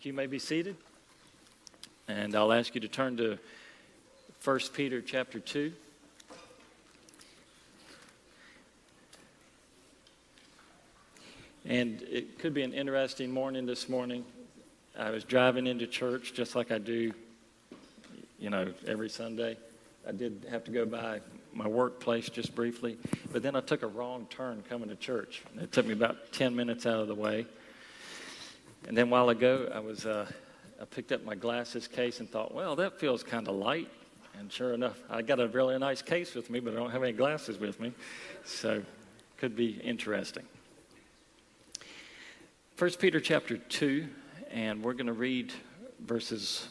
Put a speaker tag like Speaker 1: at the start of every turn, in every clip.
Speaker 1: Thank you. you may be seated. And I'll ask you to turn to 1 Peter chapter 2. And it could be an interesting morning this morning. I was driving into church just like I do, you know, every Sunday. I did have to go by my workplace just briefly, but then I took a wrong turn coming to church. It took me about 10 minutes out of the way. And then a while ago, I was uh, I picked up my glasses case and thought, well, that feels kind of light. And sure enough, I got a really nice case with me, but I don't have any glasses with me. So could be interesting. First Peter chapter 2, and we're going to read verses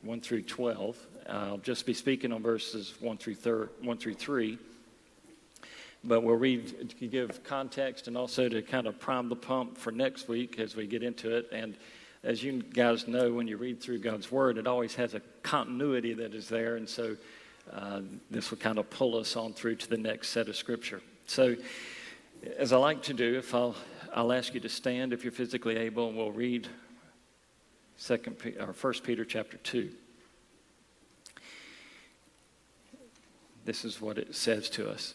Speaker 1: 1 through 12. I'll just be speaking on verses 1 through, thir- 1 through 3. But we'll read to give context and also to kind of prime the pump for next week as we get into it. And as you guys know, when you read through God's Word, it always has a continuity that is there. And so uh, this will kind of pull us on through to the next set of Scripture. So, as I like to do, if I'll, I'll ask you to stand if you're physically able, and we'll read Second or First Peter chapter two. This is what it says to us.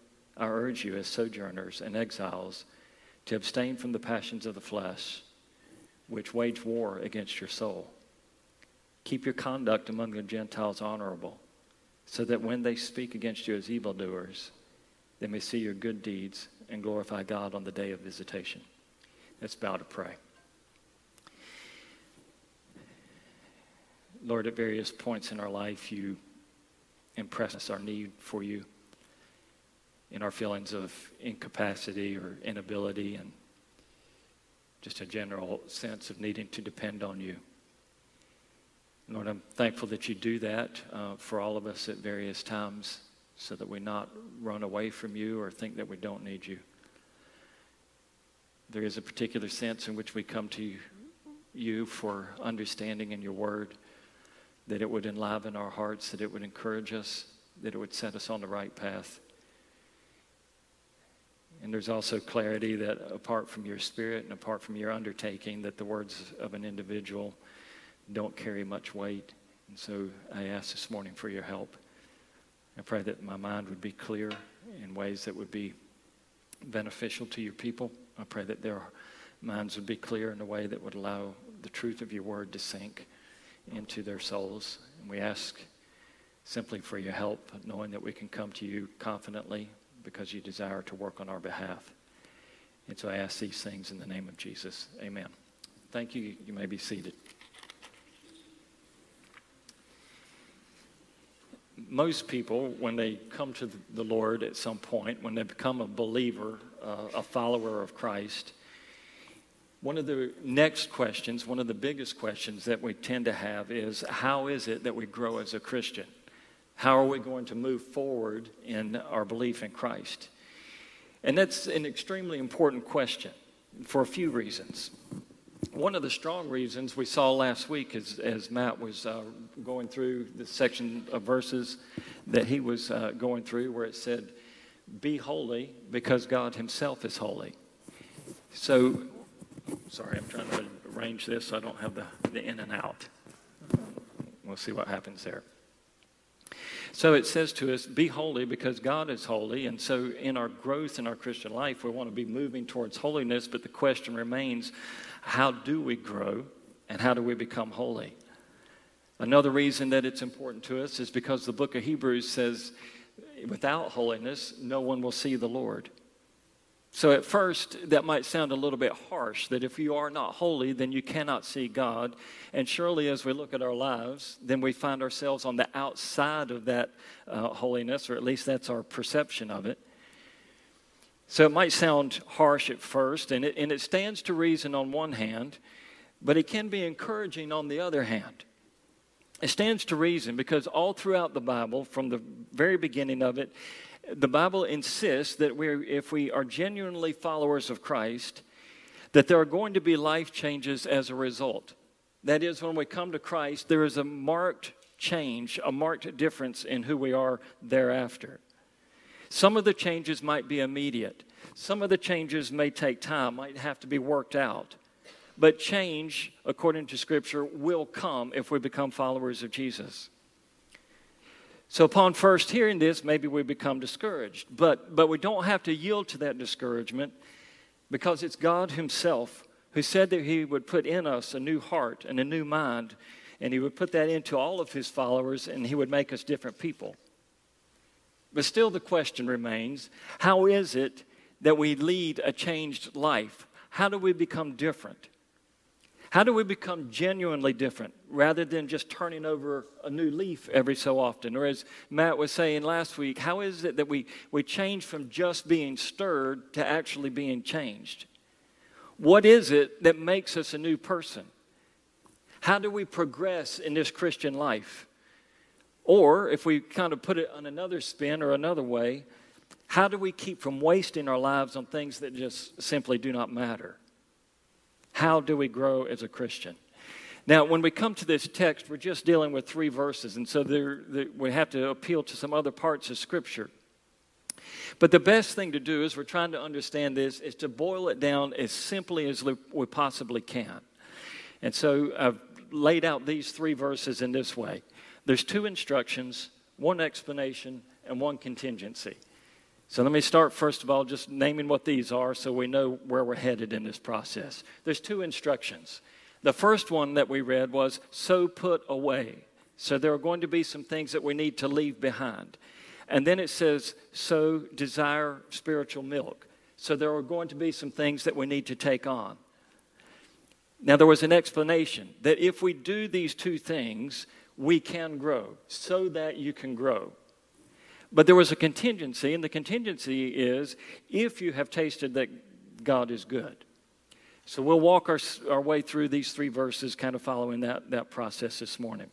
Speaker 1: I urge you as sojourners and exiles to abstain from the passions of the flesh, which wage war against your soul. Keep your conduct among the Gentiles honorable, so that when they speak against you as evildoers, they may see your good deeds and glorify God on the day of visitation. Let's bow to pray. Lord, at various points in our life, you impress us our need for you in our feelings of incapacity or inability and just a general sense of needing to depend on you. Lord, I'm thankful that you do that uh, for all of us at various times so that we not run away from you or think that we don't need you. There is a particular sense in which we come to you for understanding in your word, that it would enliven our hearts, that it would encourage us, that it would set us on the right path. And there's also clarity that apart from your spirit and apart from your undertaking, that the words of an individual don't carry much weight. And so I ask this morning for your help. I pray that my mind would be clear in ways that would be beneficial to your people. I pray that their minds would be clear in a way that would allow the truth of your word to sink into their souls. And we ask simply for your help, knowing that we can come to you confidently because you desire to work on our behalf. And so I ask these things in the name of Jesus. Amen. Thank you. You may be seated. Most people, when they come to the Lord at some point, when they become a believer, uh, a follower of Christ, one of the next questions, one of the biggest questions that we tend to have is how is it that we grow as a Christian? How are we going to move forward in our belief in Christ? And that's an extremely important question for a few reasons. one of the strong reasons we saw last week as, as Matt was uh, going through the section of verses that he was uh, going through where it said, Be holy because God Himself is holy. So, sorry, I'm trying to arrange this so I don't have the, the in and out. We'll see what happens there. So it says to us, be holy because God is holy. And so in our growth in our Christian life, we want to be moving towards holiness, but the question remains how do we grow and how do we become holy? Another reason that it's important to us is because the book of Hebrews says, without holiness, no one will see the Lord. So, at first, that might sound a little bit harsh that if you are not holy, then you cannot see God. And surely, as we look at our lives, then we find ourselves on the outside of that uh, holiness, or at least that's our perception of it. So, it might sound harsh at first, and it, and it stands to reason on one hand, but it can be encouraging on the other hand. It stands to reason because all throughout the Bible, from the very beginning of it, the Bible insists that we if we are genuinely followers of Christ, that there are going to be life changes as a result. That is, when we come to Christ, there is a marked change, a marked difference in who we are thereafter. Some of the changes might be immediate. Some of the changes may take time, might have to be worked out. But change, according to Scripture, will come if we become followers of Jesus. So, upon first hearing this, maybe we become discouraged. But, but we don't have to yield to that discouragement because it's God Himself who said that He would put in us a new heart and a new mind, and He would put that into all of His followers, and He would make us different people. But still, the question remains how is it that we lead a changed life? How do we become different? How do we become genuinely different rather than just turning over a new leaf every so often? Or as Matt was saying last week, how is it that we, we change from just being stirred to actually being changed? What is it that makes us a new person? How do we progress in this Christian life? Or, if we kind of put it on another spin or another way, how do we keep from wasting our lives on things that just simply do not matter? How do we grow as a Christian? Now, when we come to this text, we're just dealing with three verses, and so there, there, we have to appeal to some other parts of Scripture. But the best thing to do as we're trying to understand this is to boil it down as simply as we possibly can. And so I've laid out these three verses in this way there's two instructions, one explanation, and one contingency. So let me start, first of all, just naming what these are so we know where we're headed in this process. There's two instructions. The first one that we read was, so put away. So there are going to be some things that we need to leave behind. And then it says, so desire spiritual milk. So there are going to be some things that we need to take on. Now, there was an explanation that if we do these two things, we can grow so that you can grow. But there was a contingency, and the contingency is if you have tasted that God is good. So we'll walk our, our way through these three verses, kind of following that, that process this morning.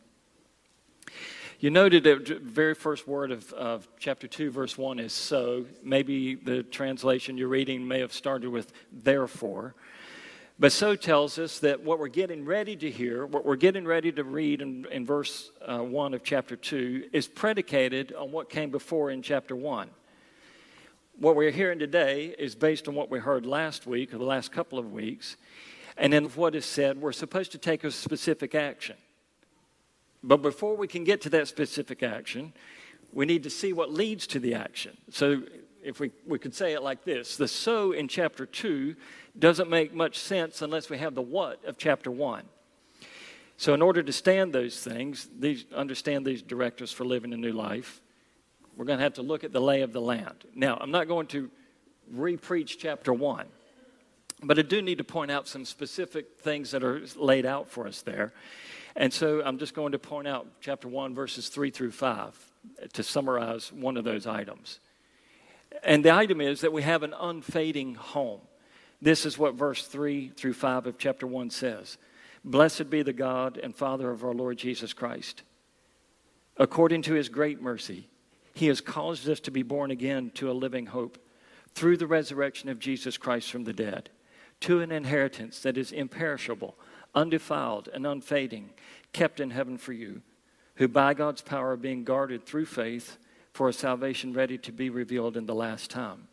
Speaker 1: You noted the very first word of, of chapter 2, verse 1 is so. Maybe the translation you're reading may have started with therefore. But so tells us that what we're getting ready to hear, what we're getting ready to read in, in verse uh, 1 of chapter 2, is predicated on what came before in chapter 1. What we're hearing today is based on what we heard last week or the last couple of weeks. And then what is said, we're supposed to take a specific action. But before we can get to that specific action, we need to see what leads to the action. So if we, we could say it like this the so in chapter 2 doesn't make much sense unless we have the what of chapter 1. So, in order to stand those things, these, understand these directives for living a new life, we're going to have to look at the lay of the land. Now, I'm not going to repreach chapter 1, but I do need to point out some specific things that are laid out for us there. And so I'm just going to point out chapter 1, verses 3 through 5 to summarize one of those items. And the item is that we have an unfading home. This is what verse 3 through 5 of chapter 1 says Blessed be the God and Father of our Lord Jesus Christ. According to his great mercy, he has caused us to be born again to a living hope through the resurrection of Jesus Christ from the dead, to an inheritance that is imperishable, undefiled, and unfading, kept in heaven for you, who by God's power are being guarded through faith for a salvation ready to be revealed in the last time.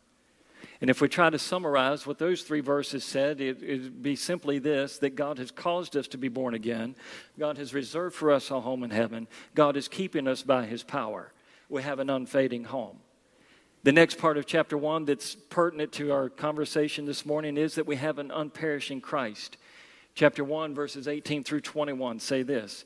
Speaker 1: And if we try to summarize what those three verses said, it would be simply this that God has caused us to be born again. God has reserved for us a home in heaven. God is keeping us by his power. We have an unfading home. The next part of chapter 1 that's pertinent to our conversation this morning is that we have an unperishing Christ. Chapter 1, verses 18 through 21 say this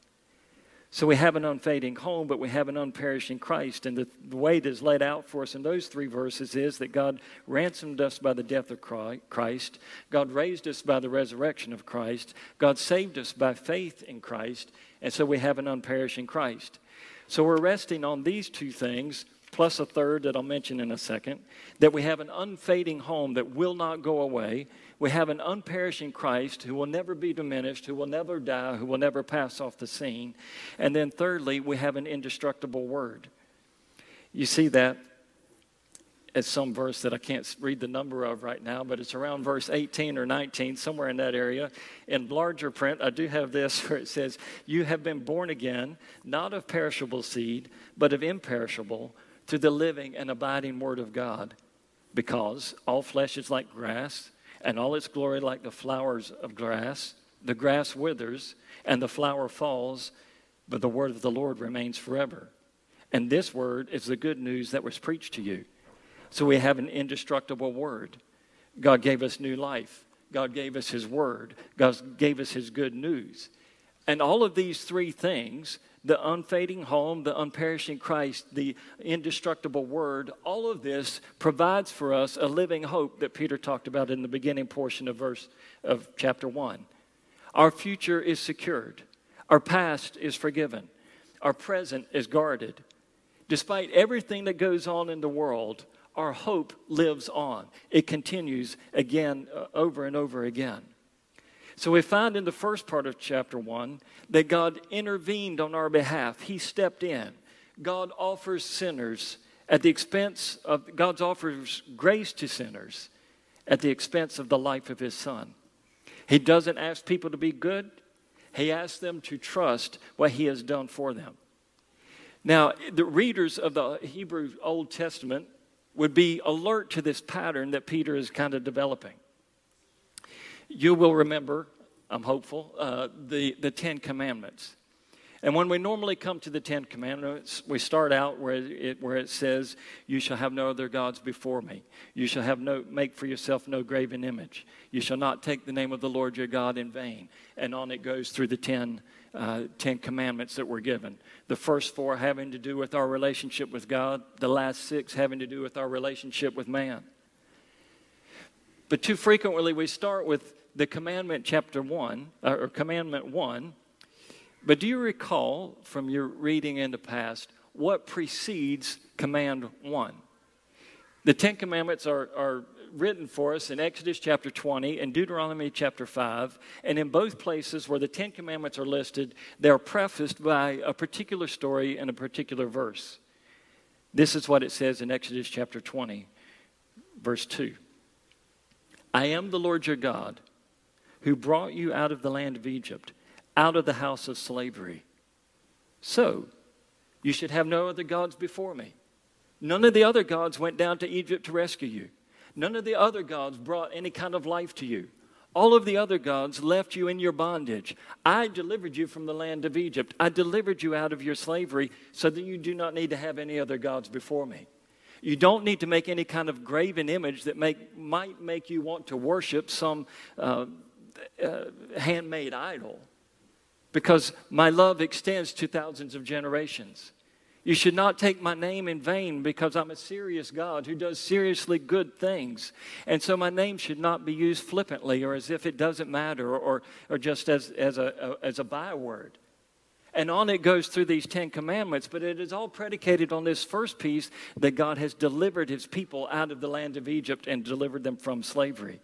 Speaker 1: So we have an unfading home, but we have an unperishing Christ. And the, the way that is laid out for us in those three verses is that God ransomed us by the death of Christ, God raised us by the resurrection of Christ, God saved us by faith in Christ, and so we have an unperishing Christ. So we're resting on these two things plus a third that I'll mention in a second, that we have an unfading home that will not go away. We have an unperishing Christ who will never be diminished, who will never die, who will never pass off the scene. And then thirdly, we have an indestructible word. You see that as some verse that I can't read the number of right now, but it's around verse 18 or 19, somewhere in that area. In larger print, I do have this where it says, You have been born again, not of perishable seed, but of imperishable to the living and abiding Word of God, because all flesh is like grass, and all its glory like the flowers of grass. The grass withers, and the flower falls, but the word of the Lord remains forever. And this word is the good news that was preached to you. So we have an indestructible word. God gave us new life. God gave us His word. God gave us His good news. And all of these three things the unfading home, the unperishing Christ, the indestructible word, all of this provides for us a living hope that Peter talked about in the beginning portion of verse of chapter 1. Our future is secured. Our past is forgiven. Our present is guarded. Despite everything that goes on in the world, our hope lives on. It continues again uh, over and over again. So we find in the first part of chapter 1 that God intervened on our behalf. He stepped in. God offers sinners at the expense of, God offers grace to sinners at the expense of the life of his son. He doesn't ask people to be good, he asks them to trust what he has done for them. Now, the readers of the Hebrew Old Testament would be alert to this pattern that Peter is kind of developing. You will remember, I'm hopeful, uh, the, the Ten Commandments. And when we normally come to the Ten Commandments, we start out where it, where it says, You shall have no other gods before me. You shall have no, make for yourself no graven image. You shall not take the name of the Lord your God in vain. And on it goes through the ten, uh, ten Commandments that were given. The first four having to do with our relationship with God, the last six having to do with our relationship with man. But too frequently we start with the commandment chapter 1, uh, or commandment 1. But do you recall from your reading in the past what precedes command 1? The Ten Commandments are, are written for us in Exodus chapter 20 and Deuteronomy chapter 5. And in both places where the Ten Commandments are listed, they're prefaced by a particular story and a particular verse. This is what it says in Exodus chapter 20, verse 2. I am the Lord your God who brought you out of the land of Egypt, out of the house of slavery. So, you should have no other gods before me. None of the other gods went down to Egypt to rescue you. None of the other gods brought any kind of life to you. All of the other gods left you in your bondage. I delivered you from the land of Egypt. I delivered you out of your slavery so that you do not need to have any other gods before me. You don't need to make any kind of graven image that make, might make you want to worship some uh, uh, handmade idol because my love extends to thousands of generations. You should not take my name in vain because I'm a serious God who does seriously good things. And so my name should not be used flippantly or as if it doesn't matter or, or just as, as, a, as a byword. And on it goes through these Ten Commandments, but it is all predicated on this first piece that God has delivered his people out of the land of Egypt and delivered them from slavery.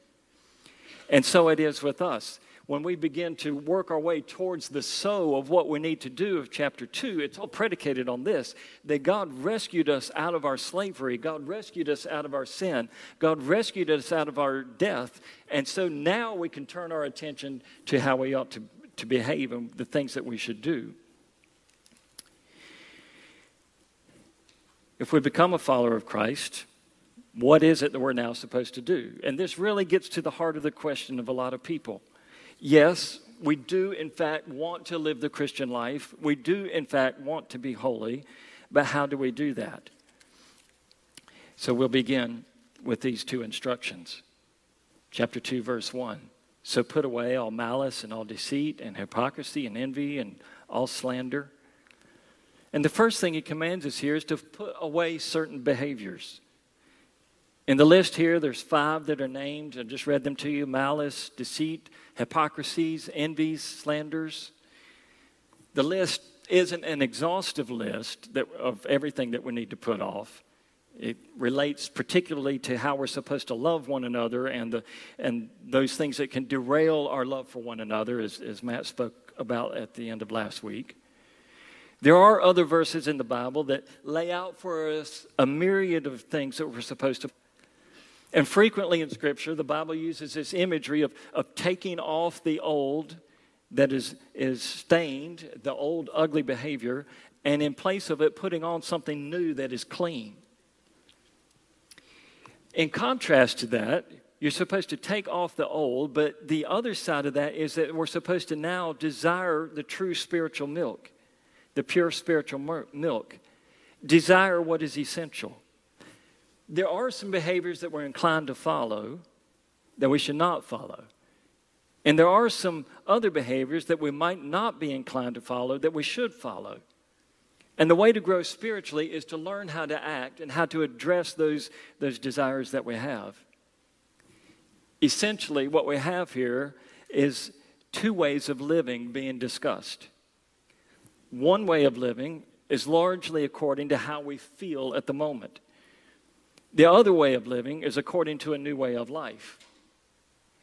Speaker 1: And so it is with us. When we begin to work our way towards the so of what we need to do of chapter 2, it's all predicated on this that God rescued us out of our slavery, God rescued us out of our sin, God rescued us out of our death. And so now we can turn our attention to how we ought to to behave and the things that we should do. If we become a follower of Christ, what is it that we're now supposed to do? And this really gets to the heart of the question of a lot of people. Yes, we do, in fact, want to live the Christian life. We do, in fact, want to be holy. But how do we do that? So we'll begin with these two instructions. Chapter 2, verse 1. So put away all malice and all deceit and hypocrisy and envy and all slander. And the first thing he commands us here is to put away certain behaviors. In the list here, there's five that are named. I just read them to you malice, deceit, hypocrisies, envies, slanders. The list isn't an exhaustive list that, of everything that we need to put off. It relates particularly to how we're supposed to love one another and, the, and those things that can derail our love for one another, as, as Matt spoke about at the end of last week. There are other verses in the Bible that lay out for us a myriad of things that we're supposed to. And frequently in Scripture, the Bible uses this imagery of, of taking off the old that is, is stained, the old ugly behavior, and in place of it, putting on something new that is clean. In contrast to that, you're supposed to take off the old, but the other side of that is that we're supposed to now desire the true spiritual milk, the pure spiritual milk. Desire what is essential. There are some behaviors that we're inclined to follow that we should not follow. And there are some other behaviors that we might not be inclined to follow that we should follow. And the way to grow spiritually is to learn how to act and how to address those, those desires that we have. Essentially, what we have here is two ways of living being discussed. One way of living is largely according to how we feel at the moment. The other way of living is according to a new way of life.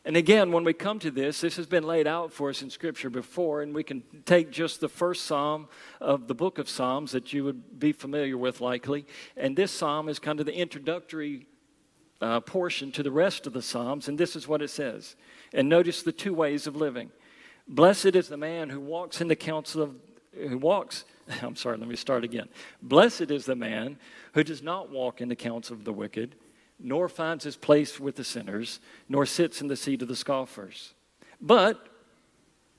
Speaker 1: And again, when we come to this, this has been laid out for us in Scripture before, and we can take just the first psalm of the book of Psalms that you would be familiar with likely. And this psalm is kind of the introductory uh, portion to the rest of the Psalms, and this is what it says. And notice the two ways of living. Blessed is the man who walks in the counsel of, who walks, I'm sorry, let me start again. Blessed is the man who does not walk in the counsel of the wicked nor finds his place with the sinners, nor sits in the seat of the scoffers. But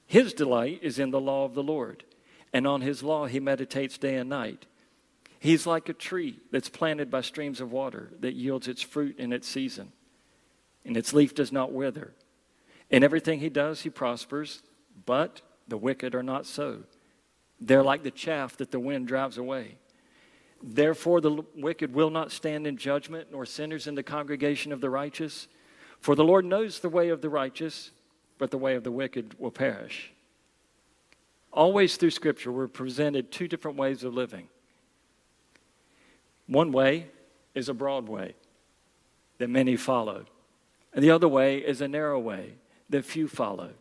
Speaker 1: his delight is in the law of the Lord, and on his law he meditates day and night. He's like a tree that's planted by streams of water that yields its fruit in its season, and its leaf does not wither. In everything he does, he prospers, but the wicked are not so. They're like the chaff that the wind drives away. Therefore, the wicked will not stand in judgment, nor sinners in the congregation of the righteous. For the Lord knows the way of the righteous, but the way of the wicked will perish. Always through Scripture, we're presented two different ways of living. One way is a broad way that many follow, and the other way is a narrow way that few follow.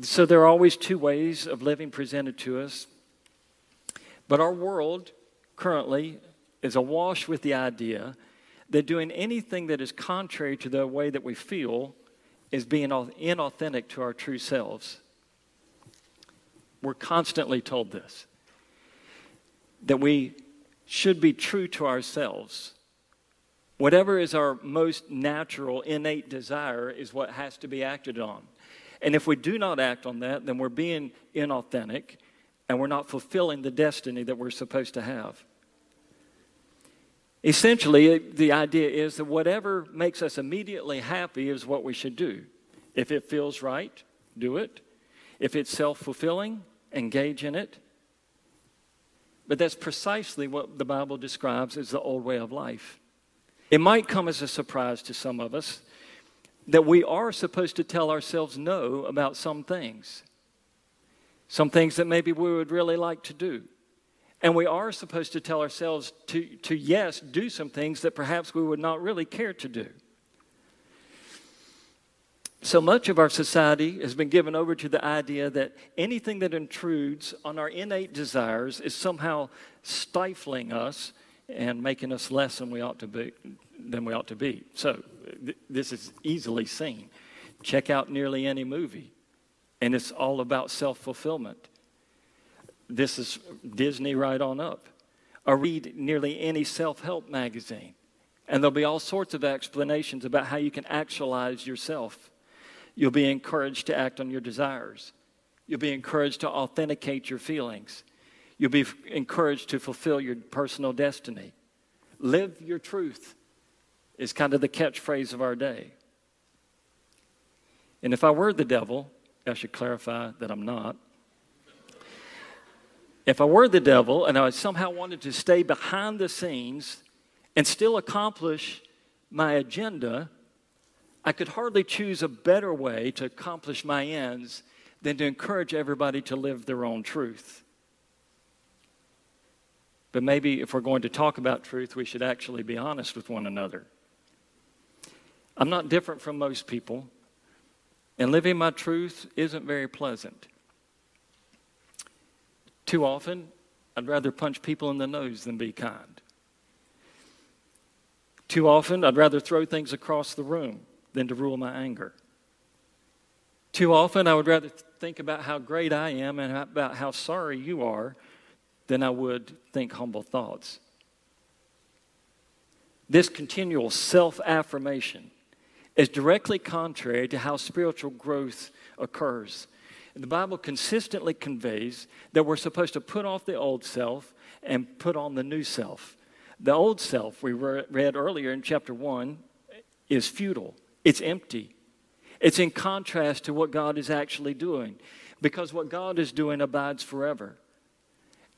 Speaker 1: So there are always two ways of living presented to us. But our world currently is awash with the idea that doing anything that is contrary to the way that we feel is being inauthentic to our true selves. We're constantly told this that we should be true to ourselves. Whatever is our most natural, innate desire is what has to be acted on. And if we do not act on that, then we're being inauthentic and we're not fulfilling the destiny that we're supposed to have. Essentially, the idea is that whatever makes us immediately happy is what we should do. If it feels right, do it. If it's self fulfilling, engage in it. But that's precisely what the Bible describes as the old way of life. It might come as a surprise to some of us that we are supposed to tell ourselves no about some things, some things that maybe we would really like to do. And we are supposed to tell ourselves to, to yes, do some things that perhaps we would not really care to do. So much of our society has been given over to the idea that anything that intrudes on our innate desires is somehow stifling us and making us less than we ought to be. Than we ought to be. So th- this is easily seen. Check out nearly any movie, and it's all about self fulfillment. This is Disney right on up. Or read nearly any self help magazine, and there'll be all sorts of explanations about how you can actualize yourself You'll be encouraged to act on your desires. You'll be encouraged to authenticate your feelings. You'll be encouraged to fulfill your personal destiny. Live your truth is kind of the catchphrase of our day. And if I were the devil, I should clarify that I'm not. If I were the devil and I somehow wanted to stay behind the scenes and still accomplish my agenda, I could hardly choose a better way to accomplish my ends than to encourage everybody to live their own truth. But maybe if we're going to talk about truth, we should actually be honest with one another. I'm not different from most people, and living my truth isn't very pleasant. Too often, I'd rather punch people in the nose than be kind. Too often, I'd rather throw things across the room than to rule my anger. Too often, I would rather think about how great I am and about how sorry you are than I would think humble thoughts. This continual self affirmation is directly contrary to how spiritual growth occurs. The Bible consistently conveys that we're supposed to put off the old self and put on the new self. The old self, we read earlier in chapter 1, is futile. It's empty. It's in contrast to what God is actually doing because what God is doing abides forever.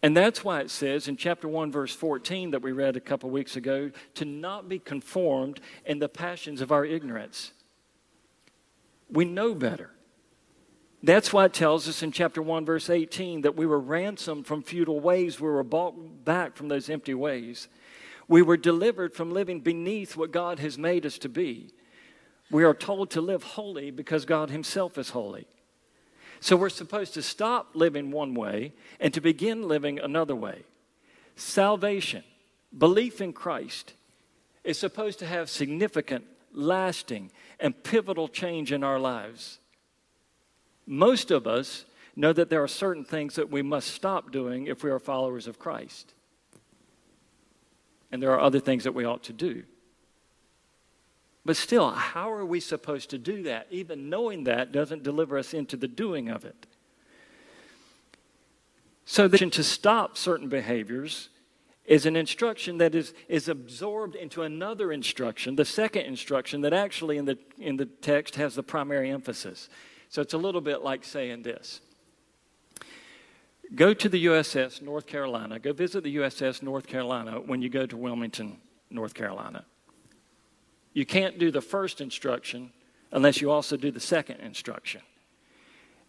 Speaker 1: And that's why it says in chapter 1, verse 14, that we read a couple weeks ago, to not be conformed in the passions of our ignorance. We know better. That's why it tells us in chapter 1, verse 18, that we were ransomed from futile ways. We were bought back from those empty ways. We were delivered from living beneath what God has made us to be. We are told to live holy because God Himself is holy. So we're supposed to stop living one way and to begin living another way. Salvation, belief in Christ, is supposed to have significant, lasting, and pivotal change in our lives. Most of us know that there are certain things that we must stop doing if we are followers of Christ. And there are other things that we ought to do. But still, how are we supposed to do that? Even knowing that doesn't deliver us into the doing of it. So, the to stop certain behaviors is an instruction that is, is absorbed into another instruction, the second instruction that actually in the, in the text has the primary emphasis. So, it's a little bit like saying this Go to the USS North Carolina, go visit the USS North Carolina when you go to Wilmington, North Carolina. You can't do the first instruction unless you also do the second instruction.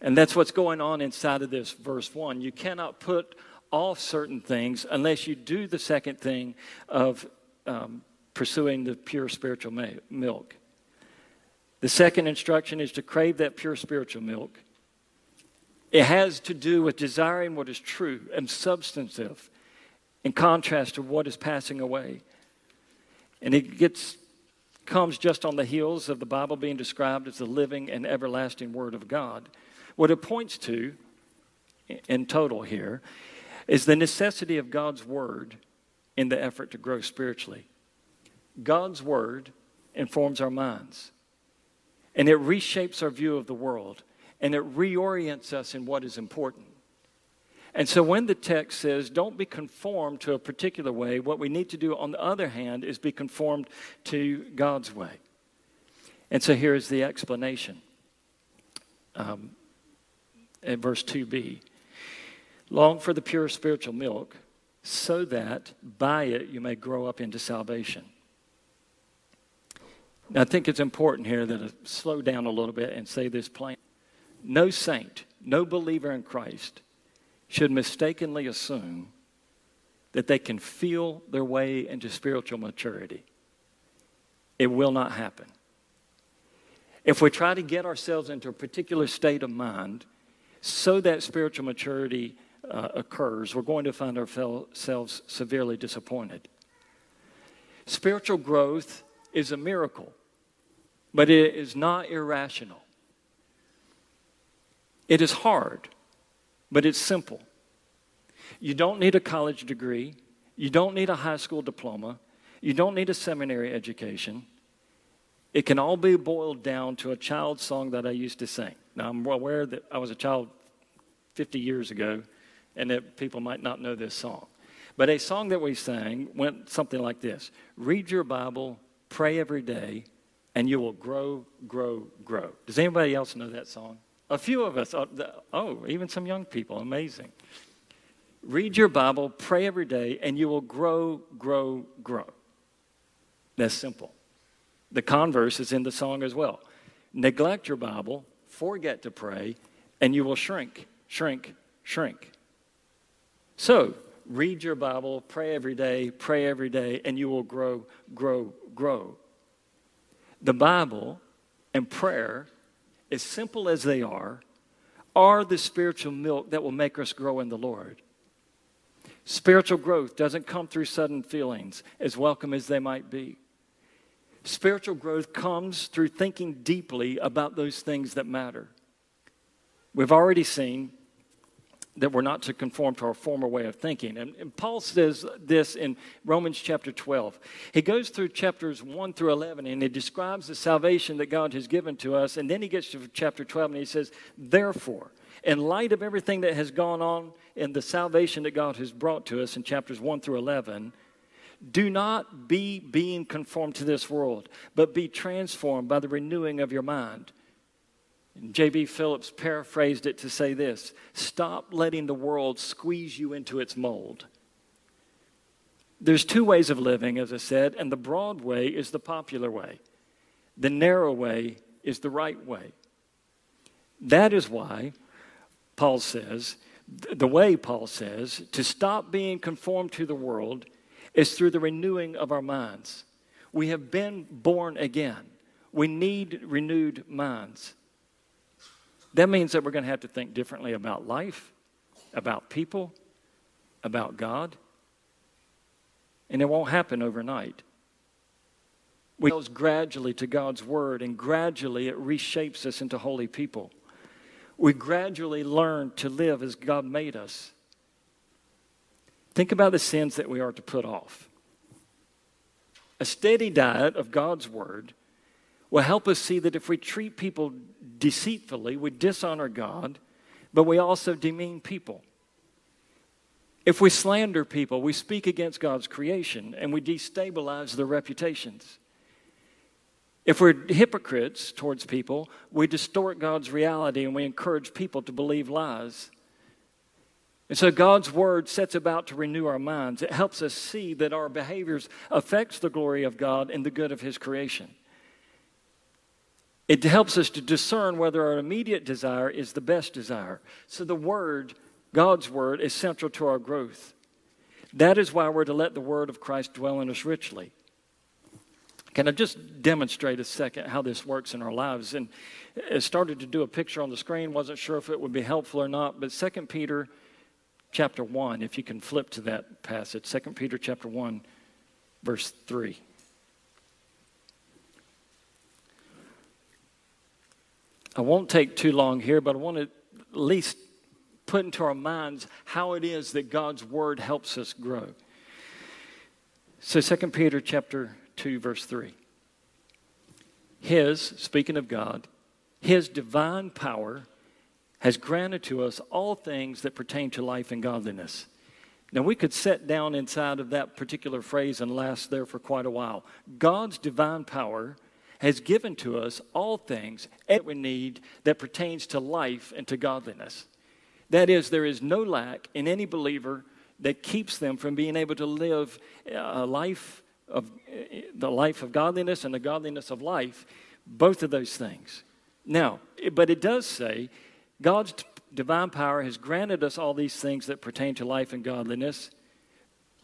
Speaker 1: And that's what's going on inside of this verse 1. You cannot put off certain things unless you do the second thing of um, pursuing the pure spiritual milk. The second instruction is to crave that pure spiritual milk. It has to do with desiring what is true and substantive in contrast to what is passing away. And it gets comes just on the heels of the Bible being described as the living and everlasting Word of God. What it points to, in total here, is the necessity of God's Word in the effort to grow spiritually. God's Word informs our minds, and it reshapes our view of the world, and it reorients us in what is important. And so when the text says, don't be conformed to a particular way, what we need to do, on the other hand, is be conformed to God's way. And so here's the explanation um, at verse 2b Long for the pure spiritual milk, so that by it you may grow up into salvation. Now, I think it's important here that I slow down a little bit and say this plain. No saint, no believer in Christ should mistakenly assume that they can feel their way into spiritual maturity. It will not happen. If we try to get ourselves into a particular state of mind so that spiritual maturity uh, occurs, we're going to find ourselves severely disappointed. Spiritual growth is a miracle, but it is not irrational. It is hard, but it's simple. You don't need a college degree, you don't need a high school diploma, you don't need a seminary education. It can all be boiled down to a child song that I used to sing. Now, I'm aware that I was a child 50 years ago and that people might not know this song. But a song that we sang went something like this Read your Bible, pray every day, and you will grow, grow, grow. Does anybody else know that song? A few of us. Oh, even some young people. Amazing. Read your Bible, pray every day, and you will grow, grow, grow. That's simple. The converse is in the song as well. Neglect your Bible, forget to pray, and you will shrink, shrink, shrink. So, read your Bible, pray every day, pray every day, and you will grow, grow, grow. The Bible and prayer, as simple as they are, are the spiritual milk that will make us grow in the Lord. Spiritual growth doesn't come through sudden feelings, as welcome as they might be. Spiritual growth comes through thinking deeply about those things that matter. We've already seen that we're not to conform to our former way of thinking. And, and, Paul says this in Romans chapter 12. He goes through chapters 1 through 11 and he describes the salvation that God has given to us. And then he gets to chapter 12 and he says, Therefore, in light of everything that has gone on in the salvation that God has brought to us in chapters 1 through 11, do not be being conformed to this world, but be transformed by the renewing of your mind. J.B. Phillips paraphrased it to say this Stop letting the world squeeze you into its mold. There's two ways of living, as I said, and the broad way is the popular way. The narrow way is the right way. That is why Paul says, the way Paul says, to stop being conformed to the world is through the renewing of our minds. We have been born again. We need renewed minds. That means that we're going to have to think differently about life, about people, about God. And it won't happen overnight. We goes gradually to God's word, and gradually it reshapes us into holy people. We gradually learn to live as God made us. Think about the sins that we are to put off. A steady diet of God's Word will help us see that if we treat people deceitfully, we dishonor God, but we also demean people. If we slander people, we speak against God's creation and we destabilize their reputations. If we're hypocrites towards people, we distort God's reality and we encourage people to believe lies. And so God's word sets about to renew our minds. It helps us see that our behaviors affects the glory of God and the good of his creation. It helps us to discern whether our immediate desire is the best desire. So the word, God's word, is central to our growth. That is why we're to let the word of Christ dwell in us richly. Can I just demonstrate a second how this works in our lives? And I started to do a picture on the screen, wasn't sure if it would be helpful or not, but 2 Peter chapter 1, if you can flip to that passage, 2 Peter chapter 1, verse 3. I won't take too long here, but I want to at least put into our minds how it is that God's word helps us grow. So 2 Peter chapter 2 verse 3. His, speaking of God, his divine power has granted to us all things that pertain to life and godliness. Now, we could sit down inside of that particular phrase and last there for quite a while. God's divine power has given to us all things that we need that pertains to life and to godliness. That is, there is no lack in any believer, that keeps them from being able to live a life of the life of godliness and the godliness of life, both of those things. Now, but it does say God's divine power has granted us all these things that pertain to life and godliness.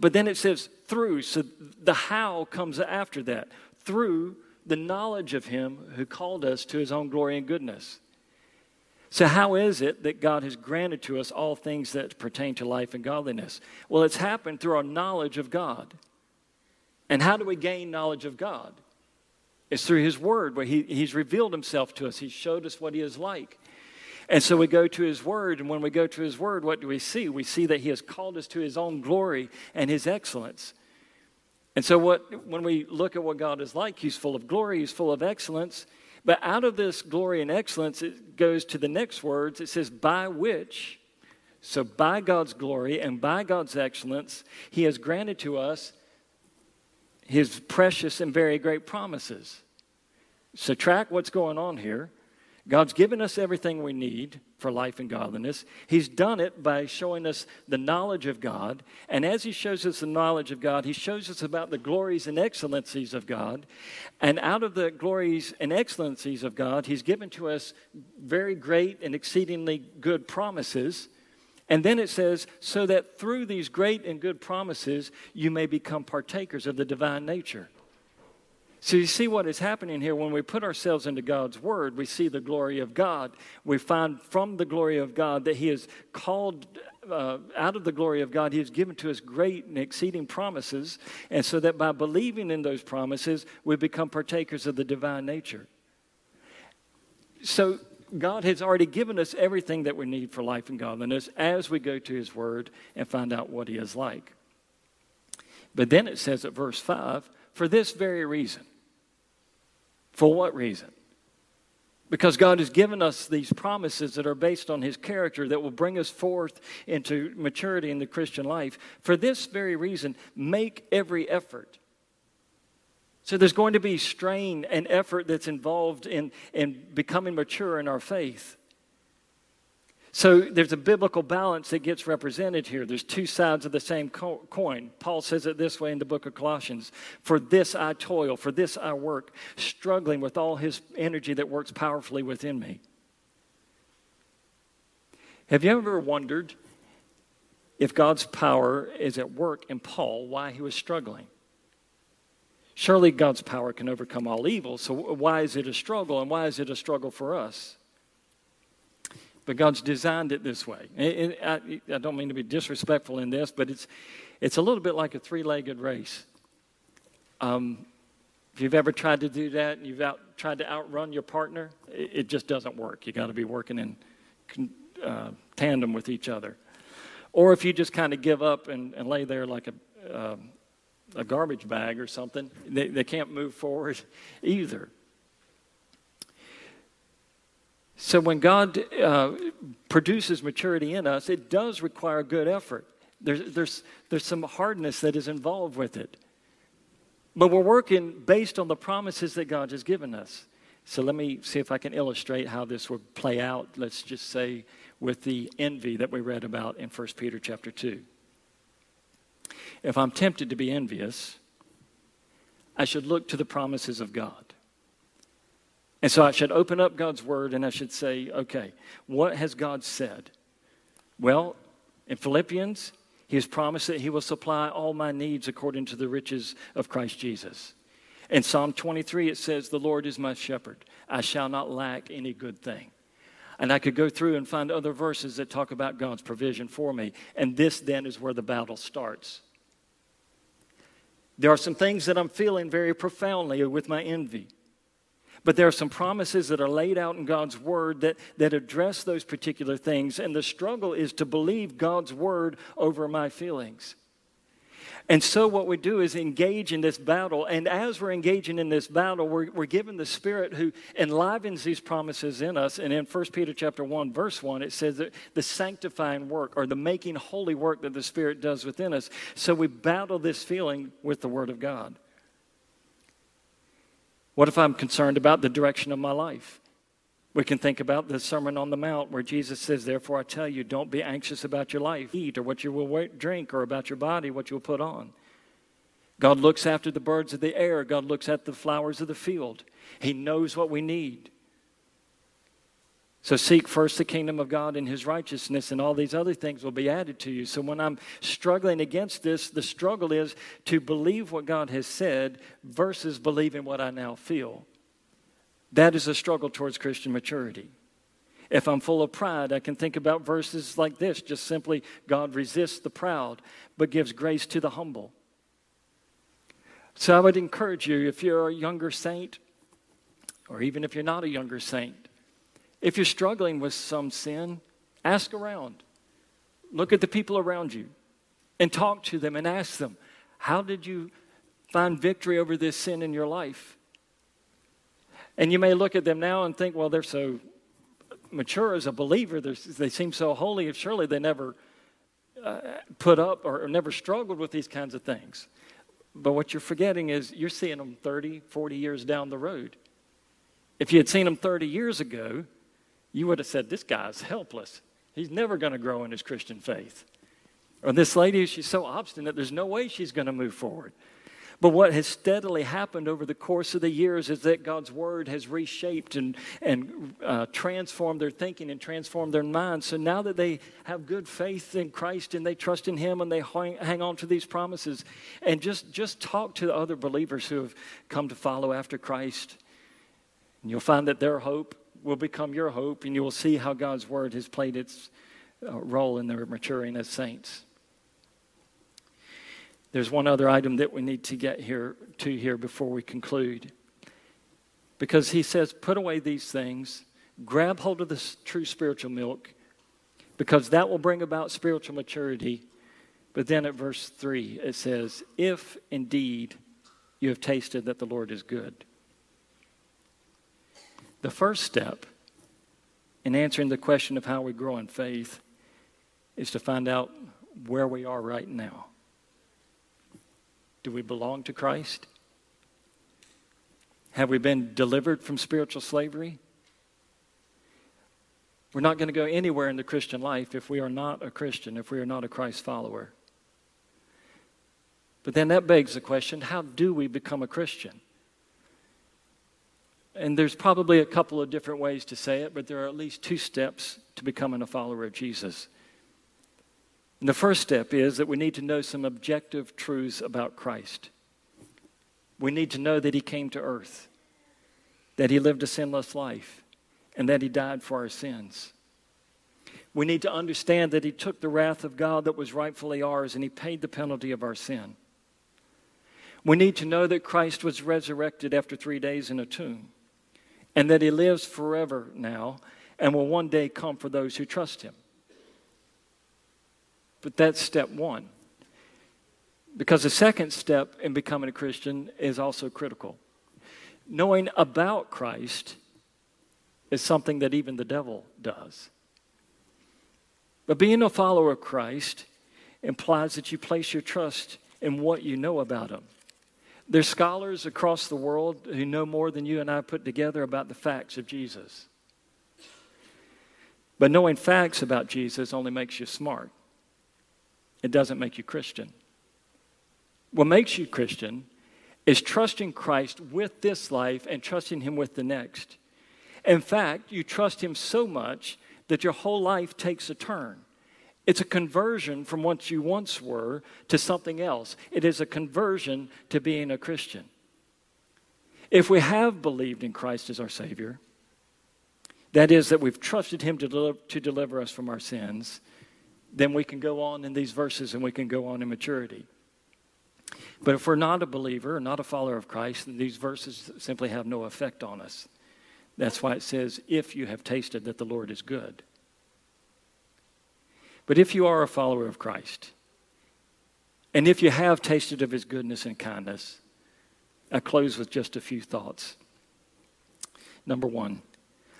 Speaker 1: But then it says through, so the how comes after that. Through the knowledge of Him who called us to His own glory and goodness. So, how is it that God has granted to us all things that pertain to life and godliness? Well, it's happened through our knowledge of God. And how do we gain knowledge of God? It's through His Word, where he, He's revealed Himself to us, He showed us what He is like. And so we go to His Word, and when we go to His Word, what do we see? We see that He has called us to His own glory and His excellence. And so, what, when we look at what God is like, He's full of glory, He's full of excellence. But out of this glory and excellence, it goes to the next words. It says, by which, so by God's glory and by God's excellence, He has granted to us His precious and very great promises. So, track what's going on here. God's given us everything we need for life and godliness. He's done it by showing us the knowledge of God. And as He shows us the knowledge of God, He shows us about the glories and excellencies of God. And out of the glories and excellencies of God, He's given to us very great and exceedingly good promises. And then it says, so that through these great and good promises, you may become partakers of the divine nature. So you see what is happening here when we put ourselves into God's word, we see the glory of God. We find from the glory of God that He has called uh, out of the glory of God, He has given to us great and exceeding promises. And so that by believing in those promises, we become partakers of the divine nature. So God has already given us everything that we need for life and godliness as we go to His Word and find out what He is like. But then it says at verse 5 for this very reason, for what reason? Because God has given us these promises that are based on His character that will bring us forth into maturity in the Christian life. For this very reason, make every effort. So there's going to be strain and effort that's involved in, in becoming mature in our faith. So there's a biblical balance that gets represented here. There's two sides of the same coin. Paul says it this way in the book of Colossians For this I toil, for this I work, struggling with all his energy that works powerfully within me. Have you ever wondered if God's power is at work in Paul, why he was struggling? Surely God's power can overcome all evil, so why is it a struggle, and why is it a struggle for us? But God's designed it this way. It, it, I, I, don't mean to be disrespectful in this, but it's, it's a little bit like a three legged race. Um, if you've ever tried to do that and you've out, tried to outrun your partner, it, it just doesn't work. You've got to be working in uh, tandem with each other. Or if you just kind of give up and, and lay there like a, uh, a garbage bag or something, they, they can't move forward either. So when God uh, produces maturity in us, it does require good effort. There's, there's, there's some hardness that is involved with it. But we're working based on the promises that God has given us. So let me see if I can illustrate how this would play out, let's just say, with the envy that we read about in 1 Peter chapter 2. If I'm tempted to be envious, I should look to the promises of God. And so I should open up God's word and I should say, okay, what has God said? Well, in Philippians, he has promised that he will supply all my needs according to the riches of Christ Jesus. In Psalm 23, it says, The Lord is my shepherd. I shall not lack any good thing. And I could go through and find other verses that talk about God's provision for me. And this then is where the battle starts. There are some things that I'm feeling very profoundly with my envy. But there are some promises that are laid out in God's word that, that address those particular things. And the struggle is to believe God's word over my feelings. And so, what we do is engage in this battle. And as we're engaging in this battle, we're, we're given the Spirit who enlivens these promises in us. And in 1 Peter chapter 1, verse 1, it says that the sanctifying work or the making holy work that the Spirit does within us. So, we battle this feeling with the Word of God. What if I'm concerned about the direction of my life? We can think about the Sermon on the Mount where Jesus says, Therefore I tell you, don't be anxious about your life, eat, or what you will drink, or about your body, what you will put on. God looks after the birds of the air, God looks at the flowers of the field. He knows what we need. So seek first the kingdom of God and his righteousness, and all these other things will be added to you. So when I'm struggling against this, the struggle is to believe what God has said versus believing what I now feel. That is a struggle towards Christian maturity. If I'm full of pride, I can think about verses like this just simply God resists the proud, but gives grace to the humble. So I would encourage you, if you're a younger saint, or even if you're not a younger saint, if you're struggling with some sin, ask around. Look at the people around you and talk to them and ask them, How did you find victory over this sin in your life? And you may look at them now and think, Well, they're so mature as a believer, they seem so holy, if surely they never uh, put up or, or never struggled with these kinds of things. But what you're forgetting is you're seeing them 30, 40 years down the road. If you had seen them 30 years ago, you would have said, This guy's helpless. He's never going to grow in his Christian faith. Or this lady, she's so obstinate, there's no way she's going to move forward. But what has steadily happened over the course of the years is that God's Word has reshaped and, and uh, transformed their thinking and transformed their minds. So now that they have good faith in Christ and they trust in Him and they hang, hang on to these promises, and just, just talk to the other believers who have come to follow after Christ, and you'll find that their hope will become your hope, and you will see how God's word has played its uh, role in their maturing as saints. There's one other item that we need to get here to here before we conclude. Because he says, put away these things, grab hold of the true spiritual milk, because that will bring about spiritual maturity. But then at verse 3, it says, If indeed you have tasted that the Lord is good. The first step in answering the question of how we grow in faith is to find out where we are right now. Do we belong to Christ? Have we been delivered from spiritual slavery? We're not going to go anywhere in the Christian life if we are not a Christian, if we are not a Christ follower. But then that begs the question how do we become a Christian? And there's probably a couple of different ways to say it, but there are at least two steps to becoming a follower of Jesus. And the first step is that we need to know some objective truths about Christ. We need to know that He came to earth, that He lived a sinless life, and that He died for our sins. We need to understand that He took the wrath of God that was rightfully ours and He paid the penalty of our sin. We need to know that Christ was resurrected after three days in a tomb and that He lives forever now and will one day come for those who trust Him. But that's step one. Because the second step in becoming a Christian is also critical. Knowing about Christ is something that even the devil does. But being a follower of Christ implies that you place your trust in what you know about Him. There's scholars across the world who know more than you and I put together about the facts of Jesus. But knowing facts about Jesus only makes you smart. It doesn't make you Christian. What makes you Christian is trusting Christ with this life and trusting Him with the next. In fact, you trust Him so much that your whole life takes a turn. It's a conversion from what you once were to something else. It is a conversion to being a Christian. If we have believed in Christ as our Savior, that is, that we've trusted Him to deliver, to deliver us from our sins, then we can go on in these verses and we can go on in maturity. But if we're not a believer, not a follower of Christ, then these verses simply have no effect on us. That's why it says, if you have tasted that the Lord is good. But if you are a follower of Christ, and if you have tasted of his goodness and kindness, I close with just a few thoughts. Number one,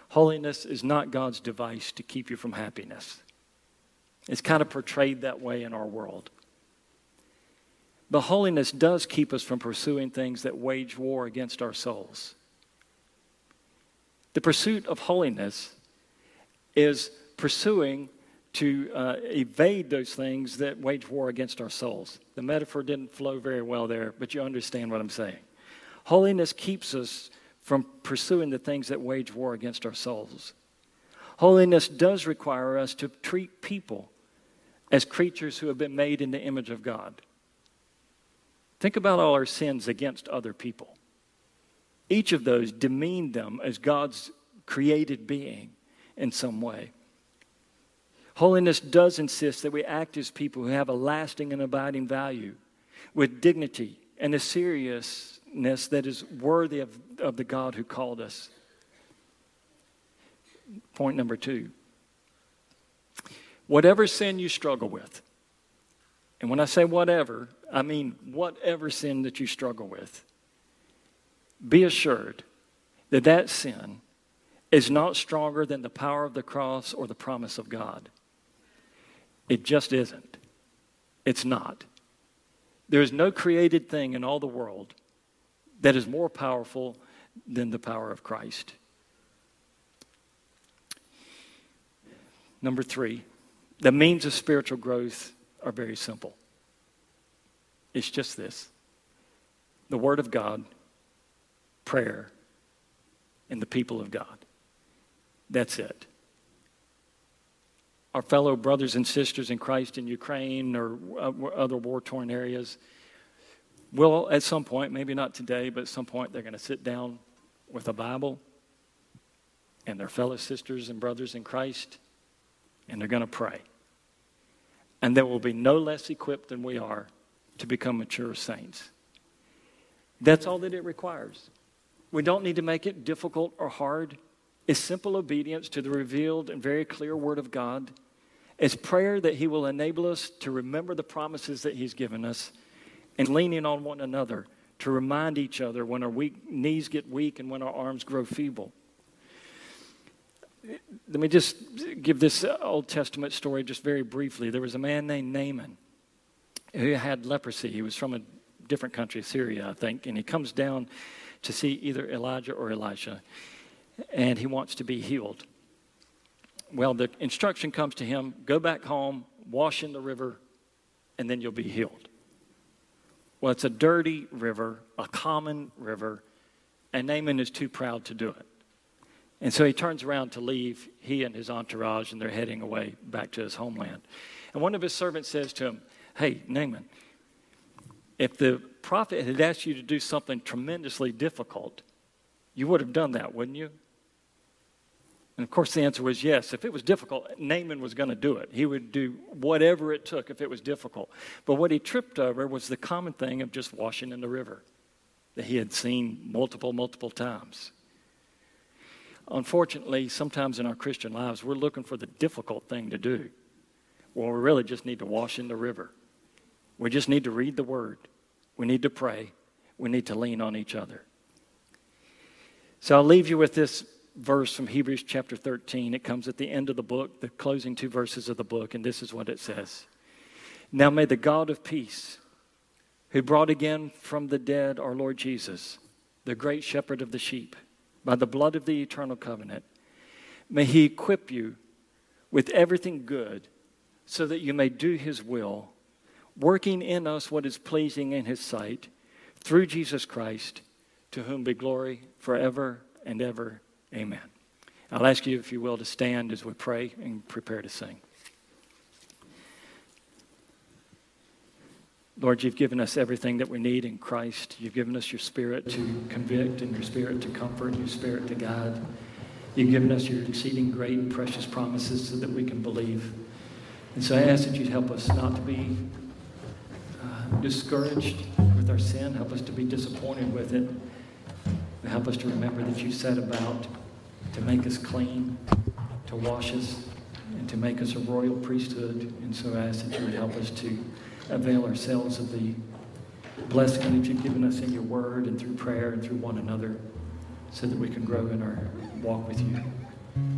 Speaker 1: holiness is not God's device to keep you from happiness. It's kind of portrayed that way in our world. But holiness does keep us from pursuing things that wage war against our souls. The pursuit of holiness is pursuing to uh, evade those things that wage war against our souls. The metaphor didn't flow very well there, but you understand what I'm saying. Holiness keeps us from pursuing the things that wage war against our souls. Holiness does require us to treat people as creatures who have been made in the image of God. Think about all our sins against other people. Each of those demean them as God's created being in some way. Holiness does insist that we act as people who have a lasting and abiding value with dignity and a seriousness that is worthy of, of the God who called us. Point number two whatever sin you struggle with, and when I say whatever, I mean whatever sin that you struggle with, be assured that that sin is not stronger than the power of the cross or the promise of God. It just isn't. It's not. There is no created thing in all the world that is more powerful than the power of Christ. Number three, the means of spiritual growth are very simple. It's just this the Word of God, prayer, and the people of God. That's it our fellow brothers and sisters in Christ in Ukraine or uh, other war torn areas will, at some point, maybe not today, but at some point, they're going to sit down with a Bible and their fellow sisters and brothers in Christ, and they're going to pray. And they will be no less equipped than we are to become mature saints. That's all that it requires. We don't need to make it difficult or hard. It's simple obedience to the revealed and very clear Word of God it's prayer that He will enable us to remember the promises that He's given us and leaning on one another to remind each other when our weak, knees get weak and when our arms grow feeble. Let me just give this Old Testament story just very briefly. There was a man named Naaman who had leprosy. He was from a different country, Syria, I think, and he comes down to see either Elijah or Elisha, and he wants to be healed. Well, the instruction comes to him go back home, wash in the river, and then you'll be healed. Well, it's a dirty river, a common river, and Naaman is too proud to do it. And so he turns around to leave, he and his entourage, and they're heading away back to his homeland. And one of his servants says to him, Hey, Naaman, if the prophet had asked you to do something tremendously difficult, you would have done that, wouldn't you? And of course, the answer was yes. If it was difficult, Naaman was going to do it. He would do whatever it took if it was difficult. But what he tripped over was the common thing of just washing in the river that he had seen multiple, multiple times. Unfortunately, sometimes in our Christian lives, we're looking for the difficult thing to do. Well, we really just need to wash in the river. We just need to read the word. We need to pray. We need to lean on each other. So I'll leave you with this verse from Hebrews chapter 13. It comes at the end of the book, the closing two verses of the book, and this is what it says Now may the God of peace, who brought again from the dead our Lord Jesus, the great shepherd of the sheep, by the blood of the eternal covenant, may he equip you with everything good so that you may do his will, working in us what is pleasing in his sight, through Jesus Christ, to whom be glory forever and ever. Amen. I'll ask you, if you will, to stand as we pray and prepare to sing. Lord, you've given us everything that we need in Christ. You've given us your spirit to convict and your spirit to comfort and your spirit to guide. You've given us your exceeding great and precious promises so that we can believe. And so I ask that you'd help us not to be uh, discouraged with our sin. Help us to be disappointed with it. And help us to remember that you set about to make us clean, to wash us, and to make us a royal priesthood. And so I ask that you would help us to avail ourselves of the blessing that you've given us in your word and through prayer and through one another so that we can grow in our walk with you.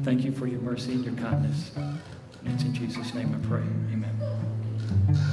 Speaker 1: Thank you for your mercy and your kindness. And it's in Jesus' name I pray. Amen.